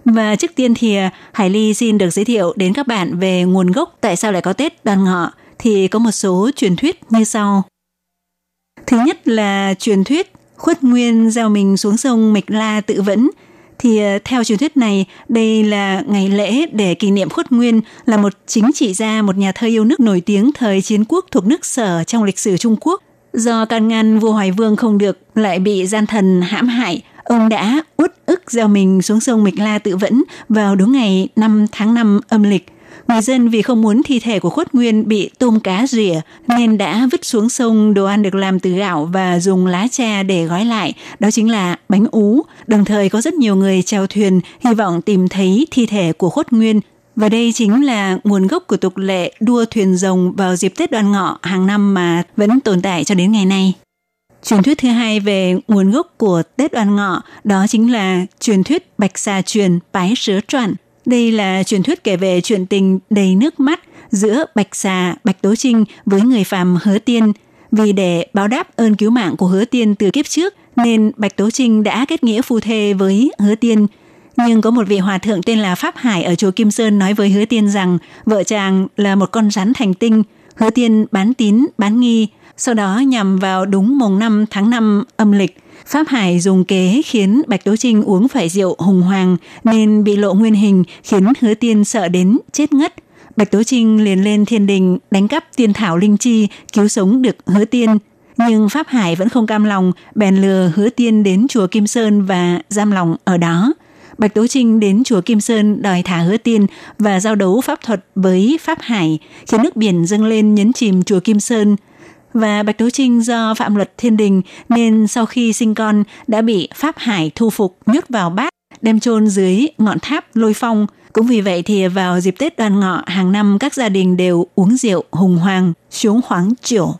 và trước tiên thì ờ, Hải Ly xin được giới thiệu đến các bạn về nguồn gốc tại sao lại có Tết đoàn ngọ thì có một số truyền thuyết như sau. Thứ nhất là truyền thuyết khuất nguyên gieo mình xuống sông Mịch La tự vẫn thì ờ, theo truyền thuyết này, đây là ngày lễ để kỷ niệm khuất nguyên là một chính trị gia, một nhà thơ yêu nước nổi tiếng thời chiến quốc thuộc nước sở trong lịch sử Trung Quốc. Do can ngăn vua Hoài Vương không được, lại bị gian thần hãm hại, ông đã uất ức gieo mình xuống sông Mịch La tự vẫn vào đúng ngày 5 tháng 5 âm lịch. Người dân vì không muốn thi thể của khuất nguyên bị tôm cá rỉa nên đã vứt xuống sông đồ ăn được làm từ gạo và dùng lá trà để gói lại, đó chính là bánh ú. Đồng thời có rất nhiều người chèo thuyền hy vọng tìm thấy thi thể của khuất nguyên và đây chính là nguồn gốc của tục lệ đua thuyền rồng vào dịp Tết đoan ngọ hàng năm mà vẫn tồn tại cho đến ngày nay. Truyền thuyết thứ hai về nguồn gốc của Tết đoan ngọ đó chính là truyền thuyết Bạch Xà truyền Bái Sứa Trọn. Đây là truyền thuyết kể về chuyện tình đầy nước mắt giữa Bạch Xà, Bạch Tố Trinh với người phàm Hứa Tiên. Vì để báo đáp ơn cứu mạng của Hứa Tiên từ kiếp trước nên Bạch Tố Trinh đã kết nghĩa phu thê với Hứa Tiên. Nhưng có một vị hòa thượng tên là Pháp Hải ở chùa Kim Sơn nói với Hứa Tiên rằng vợ chàng là một con rắn thành tinh. Hứa Tiên bán tín, bán nghi, sau đó nhằm vào đúng mùng 5 tháng 5 âm lịch, Pháp Hải dùng kế khiến Bạch Tố Trinh uống phải rượu hùng hoàng nên bị lộ nguyên hình khiến hứa tiên sợ đến chết ngất. Bạch Tố Trinh liền lên thiên đình đánh cắp tiên thảo linh chi cứu sống được hứa tiên. Nhưng Pháp Hải vẫn không cam lòng, bèn lừa hứa tiên đến chùa Kim Sơn và giam lòng ở đó. Bạch Tố Trinh đến chùa Kim Sơn đòi thả hứa tiên và giao đấu pháp thuật với Pháp Hải, khiến nước biển dâng lên nhấn chìm chùa Kim Sơn – và Bạch Tố Trinh do phạm luật thiên đình nên sau khi sinh con đã bị Pháp Hải thu phục nhốt vào bát, đem chôn dưới ngọn tháp lôi phong. Cũng vì vậy thì vào dịp Tết đoan ngọ hàng năm các gia đình đều uống rượu hùng hoàng, xuống khoáng triểu.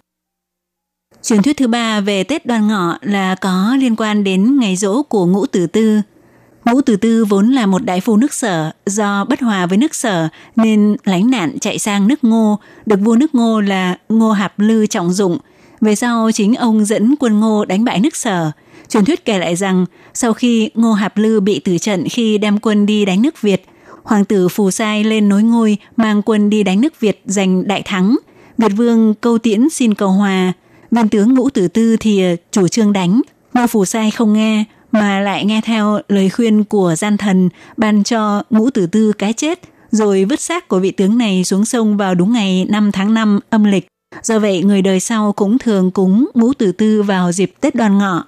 Truyền thuyết thứ ba về Tết đoan ngọ là có liên quan đến ngày rỗ của ngũ tử tư – Ngũ Từ Tư vốn là một đại phu nước sở, do bất hòa với nước sở nên lánh nạn chạy sang nước Ngô, được vua nước Ngô là Ngô Hạp Lư trọng dụng. Về sau chính ông dẫn quân Ngô đánh bại nước sở. Truyền thuyết kể lại rằng sau khi Ngô Hạp Lư bị tử trận khi đem quân đi đánh nước Việt, hoàng tử Phù Sai lên nối ngôi mang quân đi đánh nước Việt giành đại thắng. Việt vương câu tiễn xin cầu hòa, viên tướng Ngũ Tử Tư thì ờ, chủ trương đánh. Ngô Phù Sai không nghe, mà lại nghe theo lời khuyên của gian thần ban cho ngũ tử tư cái chết, rồi vứt xác của vị tướng này xuống sông vào đúng ngày 5 tháng 5 âm lịch. Do vậy, người đời sau cũng thường cúng ngũ tử tư vào dịp Tết đoan ngọ.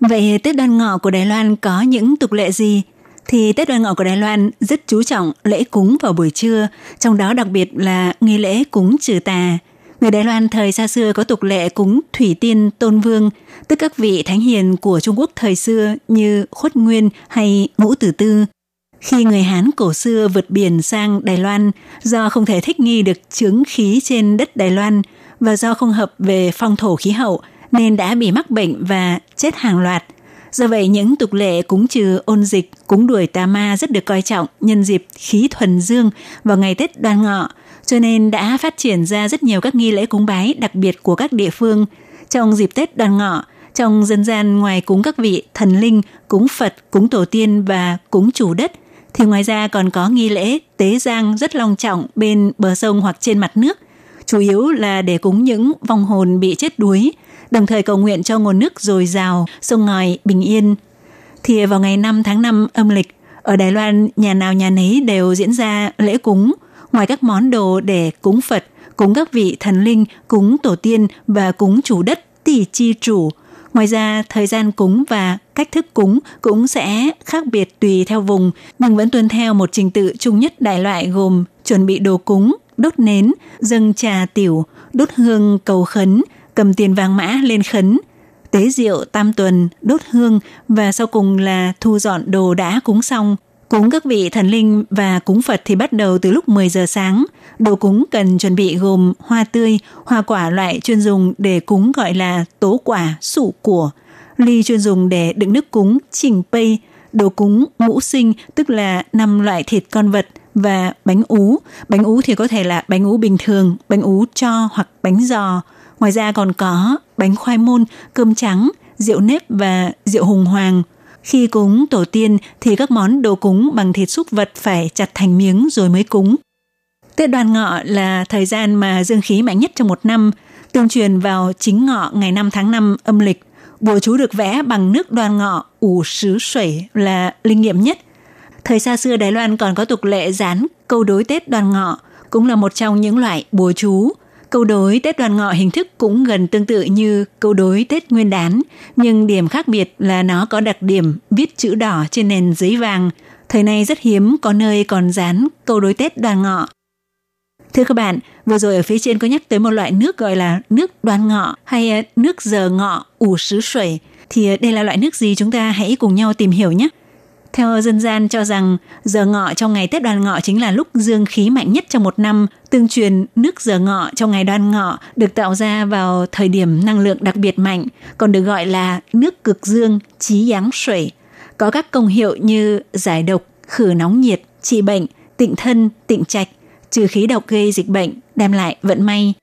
Vậy Tết đoan ngọ của Đài Loan có những tục lệ gì? Thì Tết đoan ngọ của Đài Loan rất chú trọng lễ cúng vào buổi trưa, trong đó đặc biệt là nghi lễ cúng trừ tà. Người Đài Loan thời xa xưa có tục lệ cúng Thủy Tiên Tôn Vương, tức các vị thánh hiền của Trung Quốc thời xưa như Khuất Nguyên hay Ngũ Tử Tư. Khi người Hán cổ xưa vượt biển sang Đài Loan, do không thể thích nghi được chứng khí trên đất Đài Loan và do không hợp về phong thổ khí hậu, nên đã bị mắc bệnh và chết hàng loạt. Do vậy, những tục lệ cúng trừ ôn dịch, cúng đuổi tà ma rất được coi trọng nhân dịp khí thuần dương vào ngày Tết đoan ngọ, cho nên đã phát triển ra rất nhiều các nghi lễ cúng bái đặc biệt của các địa phương. Trong dịp Tết đoan ngọ, trong dân gian ngoài cúng các vị thần linh, cúng Phật, cúng tổ tiên và cúng chủ đất, thì ngoài ra còn có nghi lễ tế giang rất long trọng bên bờ sông hoặc trên mặt nước, chủ yếu là để cúng những vong hồn bị chết đuối, đồng thời cầu nguyện cho nguồn nước dồi dào, sông ngòi bình yên. Thì vào ngày 5 tháng 5 âm lịch, ở Đài Loan nhà nào nhà nấy đều diễn ra lễ cúng, ngoài các món đồ để cúng Phật, cúng các vị thần linh, cúng tổ tiên và cúng chủ đất tỷ chi chủ. Ngoài ra, thời gian cúng và cách thức cúng cũng sẽ khác biệt tùy theo vùng, nhưng vẫn tuân theo một trình tự chung nhất đại loại gồm chuẩn bị đồ cúng, đốt nến, dâng trà tiểu, đốt hương cầu khấn, cầm tiền vàng mã lên khấn, tế rượu tam tuần, đốt hương và sau cùng là thu dọn đồ đã cúng xong. Cúng các vị thần linh và cúng Phật thì bắt đầu từ lúc 10 giờ sáng. Đồ cúng cần chuẩn bị gồm hoa tươi, hoa quả loại chuyên dùng để cúng gọi là tố quả, sụ của, ly chuyên dùng để đựng nước cúng, chỉnh pây, đồ cúng ngũ sinh tức là năm loại thịt con vật và bánh ú. Bánh ú thì có thể là bánh ú bình thường, bánh ú cho hoặc bánh giò. Ngoài ra còn có bánh khoai môn, cơm trắng, rượu nếp và rượu hùng hoàng. Khi cúng tổ tiên thì các món đồ cúng bằng thịt súc vật phải chặt thành miếng rồi mới cúng. Tết đoan ngọ là thời gian mà dương khí mạnh nhất trong một năm, tương truyền vào chính ngọ ngày 5 tháng 5 âm lịch. Bùa chú được vẽ bằng nước đoan ngọ, ủ sứ sủy là linh nghiệm nhất. Thời xa xưa Đài Loan còn có tục lệ dán câu đối Tết đoan ngọ, cũng là một trong những loại bùa chú Câu đối Tết đoàn ngọ hình thức cũng gần tương tự như câu đối Tết Nguyên đán, nhưng điểm khác biệt là nó có đặc điểm viết chữ đỏ trên nền giấy vàng. Thời nay rất hiếm có nơi còn dán câu đối Tết đoàn ngọ. Thưa các bạn, vừa rồi ở phía trên có nhắc tới một loại nước gọi là nước đoan ngọ hay ờ, nước giờ ngọ ủ sứ sủy. Thì ờ, đây là loại nước gì chúng ta hãy cùng nhau tìm hiểu nhé. Theo dân gian cho rằng giờ ngọ trong ngày Tết đoan ngọ chính là lúc dương khí mạnh nhất trong một năm. Tương truyền nước giờ ngọ trong ngày đoan ngọ được tạo ra vào thời điểm năng lượng đặc biệt mạnh, còn được gọi là nước cực dương, trí giáng 水. Có các công hiệu như giải độc, khử nóng nhiệt, trị bệnh, tịnh thân, tịnh trạch, trừ khí độc gây dịch bệnh, đem lại vận may.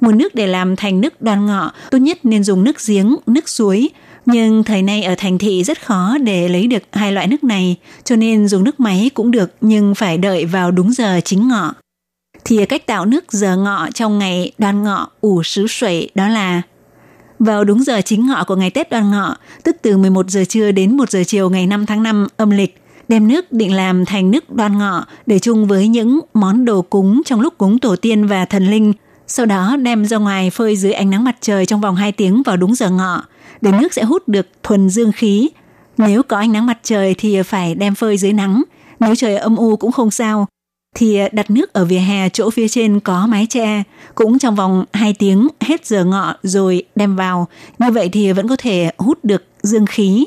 Nguồn nước để làm thành nước đoan ngọ tốt nhất nên dùng nước giếng, nước suối, nhưng thời nay ở thành thị rất khó để lấy được hai loại nước này, cho nên dùng nước máy cũng được nhưng phải đợi vào đúng giờ chính ngọ. Thì cách tạo nước giờ ngọ trong ngày đoan ngọ ủ sứ sủy đó là vào đúng giờ chính ngọ của ngày Tết đoan ngọ, tức từ 11 giờ trưa đến 1 giờ chiều ngày 5 tháng 5 âm lịch, đem nước định làm thành nước đoan ngọ để chung với những món đồ cúng trong lúc cúng tổ tiên và thần linh. Sau đó đem ra ngoài phơi dưới ánh nắng mặt trời trong vòng 2 tiếng vào đúng giờ ngọ để nước sẽ hút được thuần dương khí. Nếu có ánh nắng mặt trời thì phải đem phơi dưới nắng, nếu trời âm u cũng không sao. Thì đặt nước ở vỉa hè chỗ phía trên có mái che, cũng trong vòng 2 tiếng hết giờ ngọ rồi đem vào. Như vậy thì vẫn có thể hút được dương khí.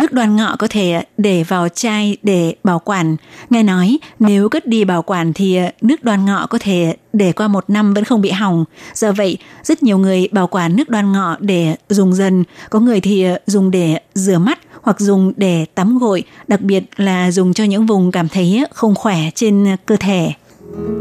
Nước đoàn ngọ có thể à, để vào chai để bảo quản. Nghe nói nếu cất đi bảo quản thì à, nước đoàn ngọ có thể để qua một năm vẫn không bị hỏng. Do vậy, rất nhiều người bảo quản nước đoàn ngọ để dùng dần. Có người thì à, dùng để rửa mắt hoặc dùng để tắm gội, đặc biệt là dùng cho những vùng cảm thấy không khỏe trên cơ thể.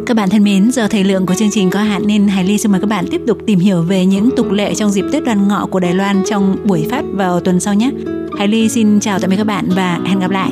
Các bạn thân mến, giờ thời lượng của chương trình có hạn nên Hải Ly xin mời các bạn tiếp tục tìm hiểu về những tục lệ trong dịp Tết Đoan Ngọ của Đài Loan trong buổi phát vào tuần sau nhé. Hải Ly xin chào tạm biệt các bạn và hẹn gặp lại.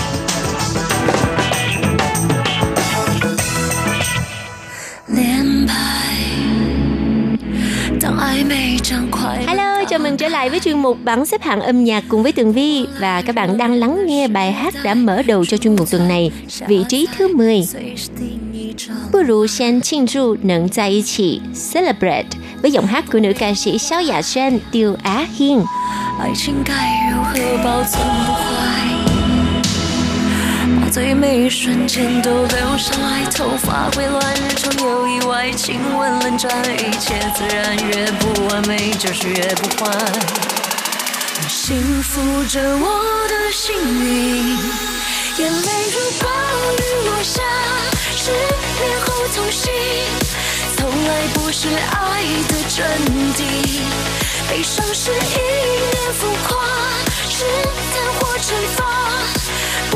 Hello, chào mừng trở lại với chuyên mục bảng xếp hạng âm nhạc cùng với Tường Vi và các bạn đang lắng nghe bài hát đã mở đầu cho chuyên mục tuần này, vị trí thứ 10. 随时定义着 Bù rù sen庆祝能在一起 Celebrate với giọng hát của nữ ca sĩ Xiao雅Xuân, Tiêu Á Hiên. 爱情该如何保存不坏？ 最美瞬间都留下来，头发会乱，日常有意外，亲吻冷战，一切自然，越不完美就是越不坏。幸福着我的幸运，眼泪如暴雨落下，失恋后痛醒，从来不是爱的真谛。悲伤是一念浮夸，是贪或惩罚，不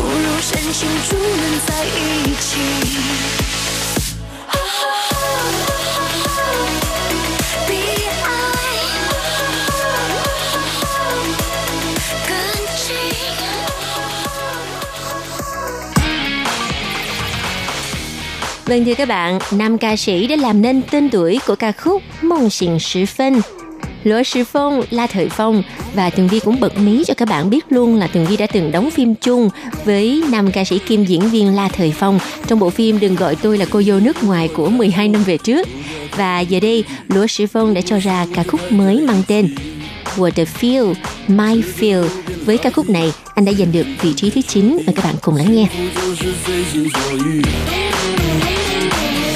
如深信祝能在一起。比爱更近。 Vâng thưa các bạn, nam ca sĩ đã làm nên tên tuổi của ca khúc Mong Xình Sư Phân. Lỗ Sư Phong, La Thời Phong và Tường Vi cũng bật mí cho các bạn biết luôn là Tường Vi đã từng đóng phim chung với nam ca sĩ kim diễn viên La Thời Phong trong bộ phim Đừng gọi tôi là cô dâu nước ngoài của 12 năm về trước. Và giờ đây, Lỗ Sư Phong đã cho ra ca khúc mới mang tên What the Feel, My Feel. Với ca khúc này, anh đã giành được vị trí thứ 9. Mời các bạn cùng lắng nghe. 就是随心所欲，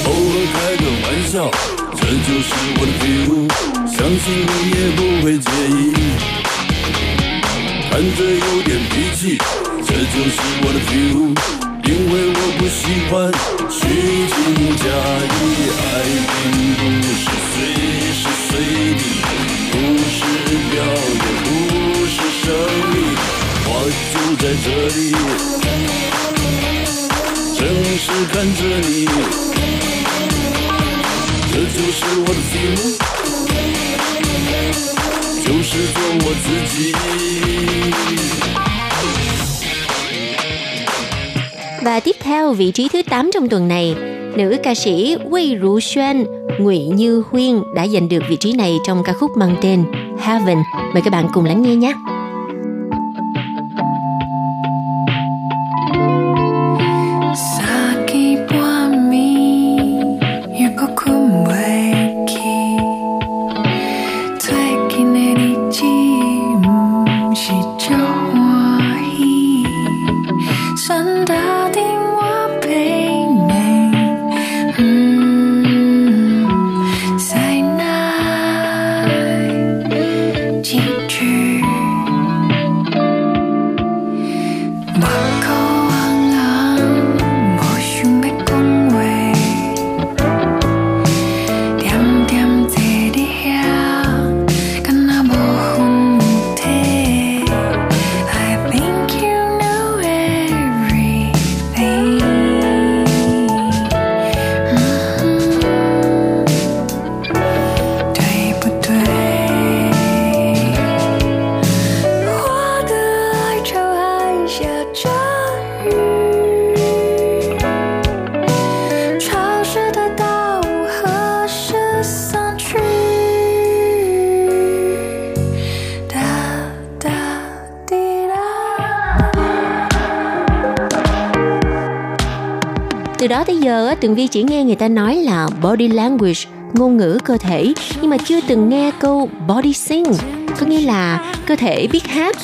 偶尔开个玩笑，这 这就是我的 feel，相信你也不会介意。看着有点脾气，这就是我的 feel，因为我不喜欢虚情假意，爱并不是随时随地，不是表演，不是胜利，我就在这里。正是看着你，是我的 feel，就是做我自己。 Và tiếp theo vị trí thứ 8 trong tuần này, nữ ca sĩ Wei Ru Xuan, Ngụy Như Huyên đã giành được vị trí này trong ca khúc mang tên Heaven. Mời các bạn cùng lắng nghe nhé. đó tới giờ Tường Vi chỉ nghe người ta nói là body language, ngôn ngữ cơ thể, nhưng mà chưa từng nghe câu body sing, có nghĩa là cơ thể biết hát.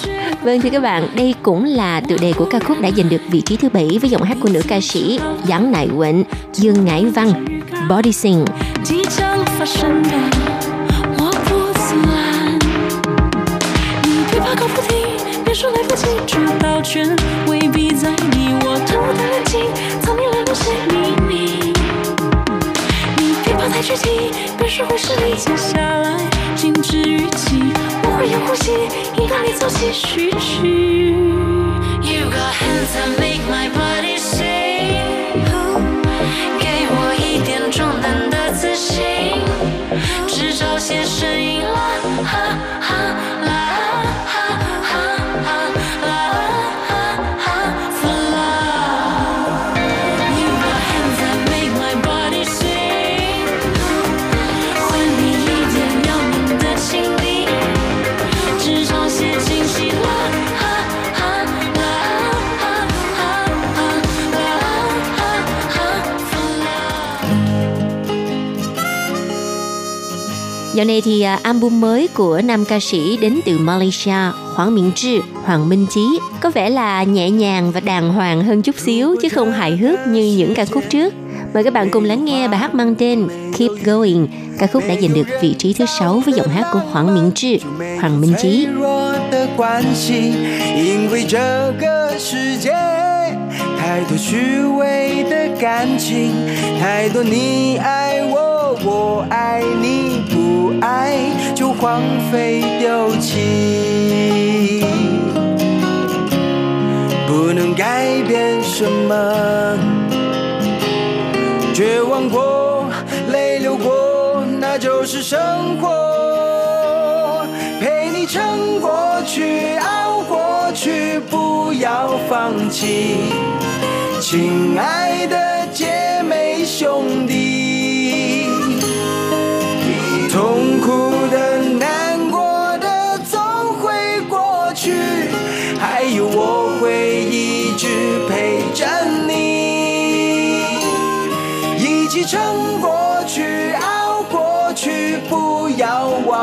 Vâng thưa các bạn, đây cũng là tựa đề của ca khúc đã giành được vị trí thứ bảy với giọng hát của nữ ca sĩ Giáng Nại Quệnh, Dương Ngải Văn, Body Sing. Hãy subscribe cho kênh Ghiền Mì Gõ Để không bỏ lỡ những video hấp dẫn 些秘密。你别跑太具体，别说会是你，接下来静止语气，我会有呼吸，引导你奏起序曲。You got hands that make my body sing，给我一点壮胆的自信，制造些声音啦哈 Dạo này thì à, album mới của nam ca sĩ đến từ Malaysia Hoàng Miễn Trư, Hoàng Minh Chí có vẻ là nhẹ nhàng và đàng hoàng hơn chút xíu chứ không hài hước như những ca khúc trước. Mời các bạn cùng lắng nghe bài hát mang tên Keep Going. Ca khúc đã giành được vị trí thứ sáu với giọng hát của Hoàng Miễn Trư, Hoàng Minh Chí. 弱的关系，因为这个世界太多虚伪的感情，太多你爱我，我爱你，不 爱就荒废丢弃，不能改变什么。绝望过，泪流过，那就是生活。陪你撑过去，熬过去，不要放弃，亲爱的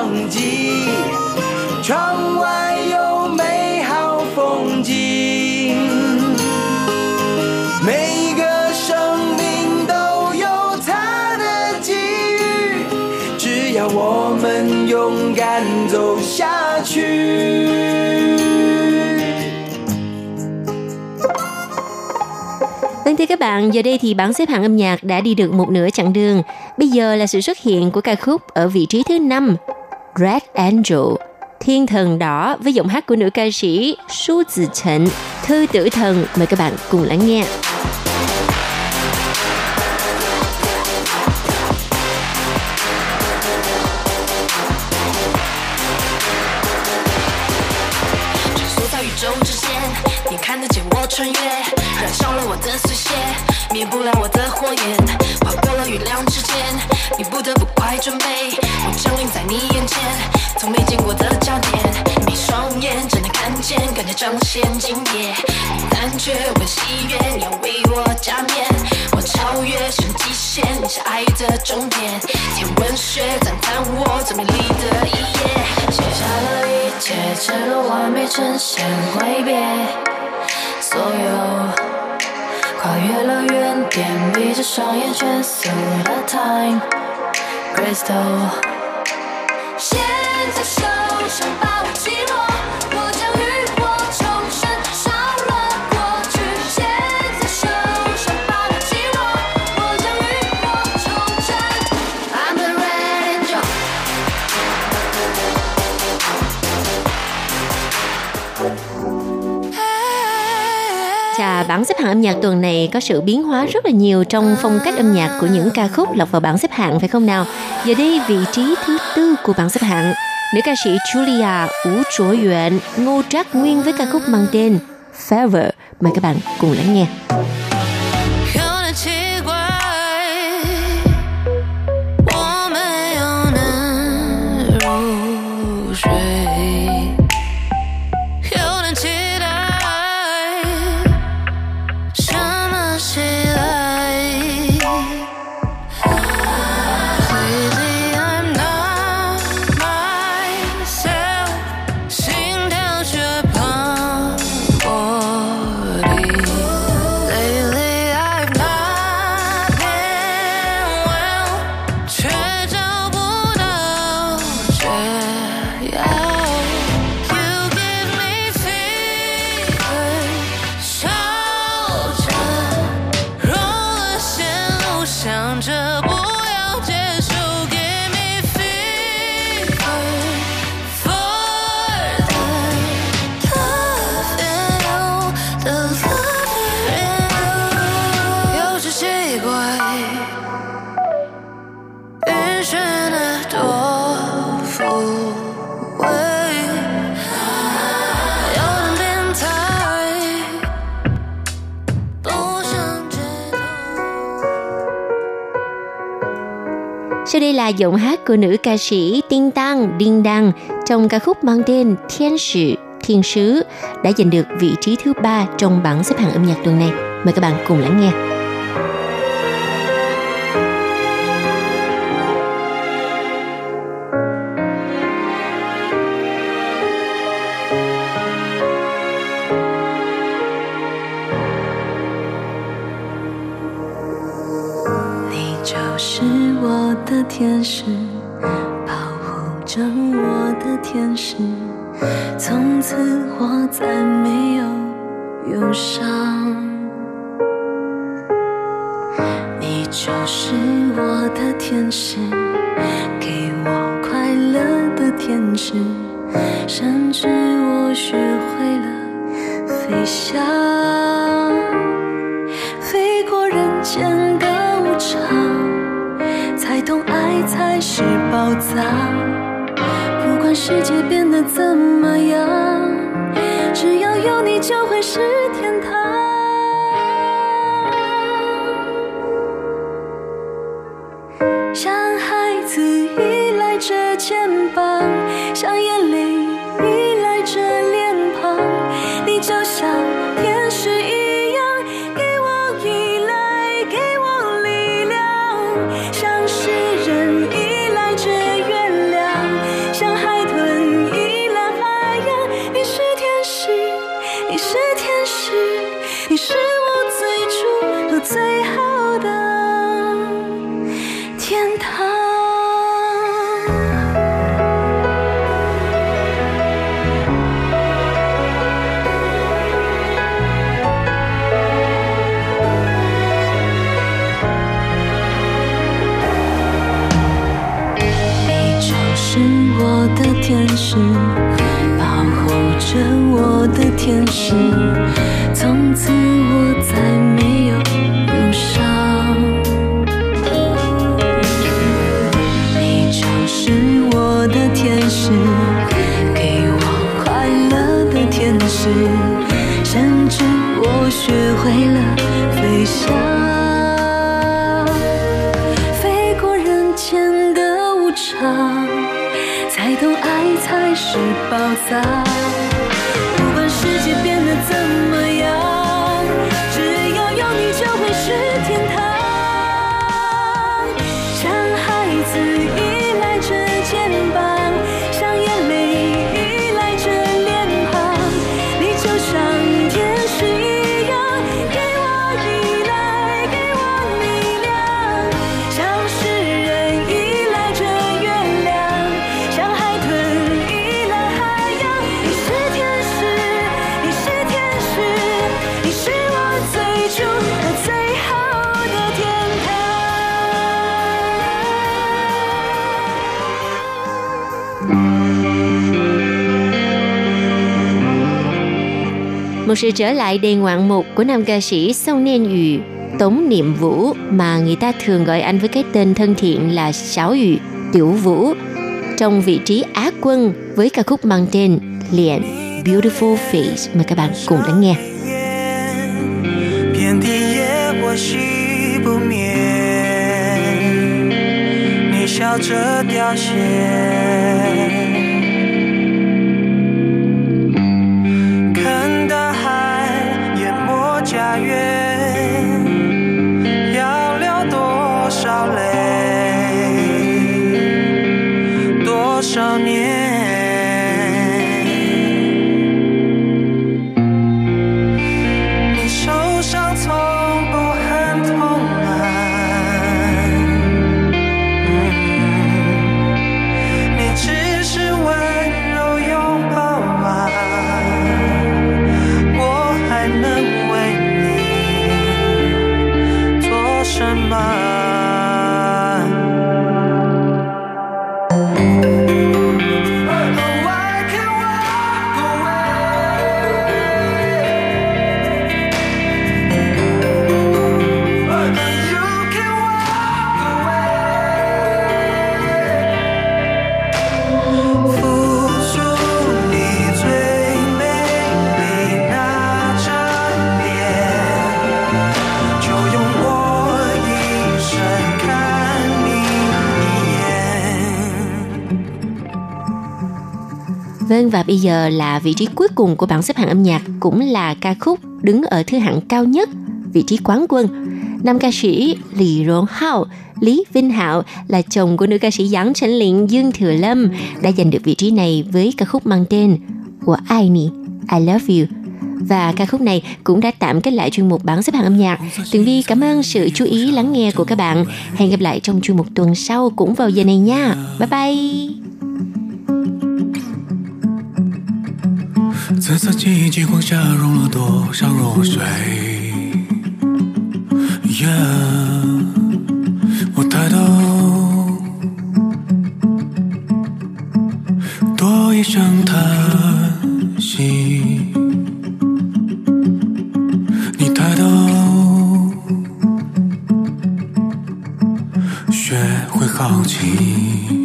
忘记，窗外有美好风景。每一个生命都有它的机遇，只要我们勇敢走下去。 Vâng thưa các bạn, giờ đây thì bảng xếp hạng âm nhạc đã đi được một nửa chặng đường. Bây giờ là sự xuất hiện của ca khúc ở vị trí thứ 5, Red Angel, Thiên thần đỏ với giọng hát của nữ ca sĩ Su Tử Trịnh, Thư tử thần. Mời các bạn cùng lắng nghe. 穿梭在你眼前，从没见过的焦点，你双眼只能看见，感觉彰显境界，感觉我喜悦，你要为我加冕，我超越是极限，你是爱的终点，天文学赞叹我最美丽的一夜，写下了一切，赤裸完美呈现，挥别。所有。跨越了原点，闭着双眼，全缩了 time crystal。现在休想 Bảng xếp hạng âm nhạc tuần này có sự biến hóa rất là nhiều trong phong cách âm nhạc của những ca khúc lọt vào bảng xếp hạng phải không nào? Giờ đây vị trí thứ tư của bảng xếp hạng, nữ ca sĩ Julia Ú Trổ Yuan ngô trác nguyên với ca khúc mang tên Forever. Mời các bạn cùng lắng nghe. Sau đây là giọng hát của nữ ca sĩ Tinh Tăng Đinh Đăng trong ca khúc mang tên Thiên Sử, Thiên Sứ, đã giành được vị trí thứ ba trong bảng xếp hạng âm nhạc tuần này. Mời các bạn cùng lắng nghe. 肩膀像眼泪为了飞翔，飞过人间的无常，才懂爱才是宝藏。một sự trở lại đầy ngoạn mục của nam ca sĩ Song Niên Yu, Tống Niệm Vũ mà người ta thường gọi anh với cái tên thân thiện là Sáu Yu, Tiểu Vũ, trong vị trí á quân với ca khúc mang tên Liền Beautiful Face mà các bạn cùng lắng nghe. 遍地野火熄不灭，你笑着凋谢。Vâng và bây giờ là vị trí cuối cùng của bảng xếp hạng âm nhạc cũng là ca khúc đứng ở thứ hạng cao nhất, vị trí quán quân. Nam ca sĩ Lý Rộn Hao, Lý Vinh Hạo là chồng của nữ ca sĩ Giáng Trấn Lĩnh Dương Thừa Lâm đã giành được vị trí này với ca khúc mang tên của Ai Nì, I Love You. Và ca khúc này cũng đã tạm kết lại chuyên mục bảng xếp hạng âm nhạc. Tường Vi cảm ơn sự chú ý lắng nghe của các bạn. Hẹn gặp lại trong chuyên mục tuần sau cũng vào giờ này nha. Bye bye! 紫色记忆极光下融了多少弱水？Yeah，我抬头，多一声叹息。你抬头，学会好奇。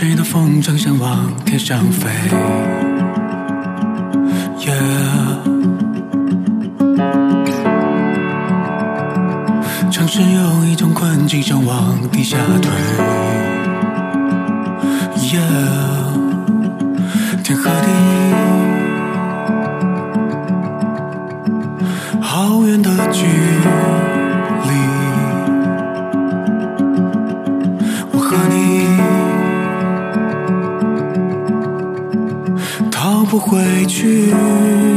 谁的风筝想往天上飞？Yeah，城市有一种困境想往地下退。Yeah，去。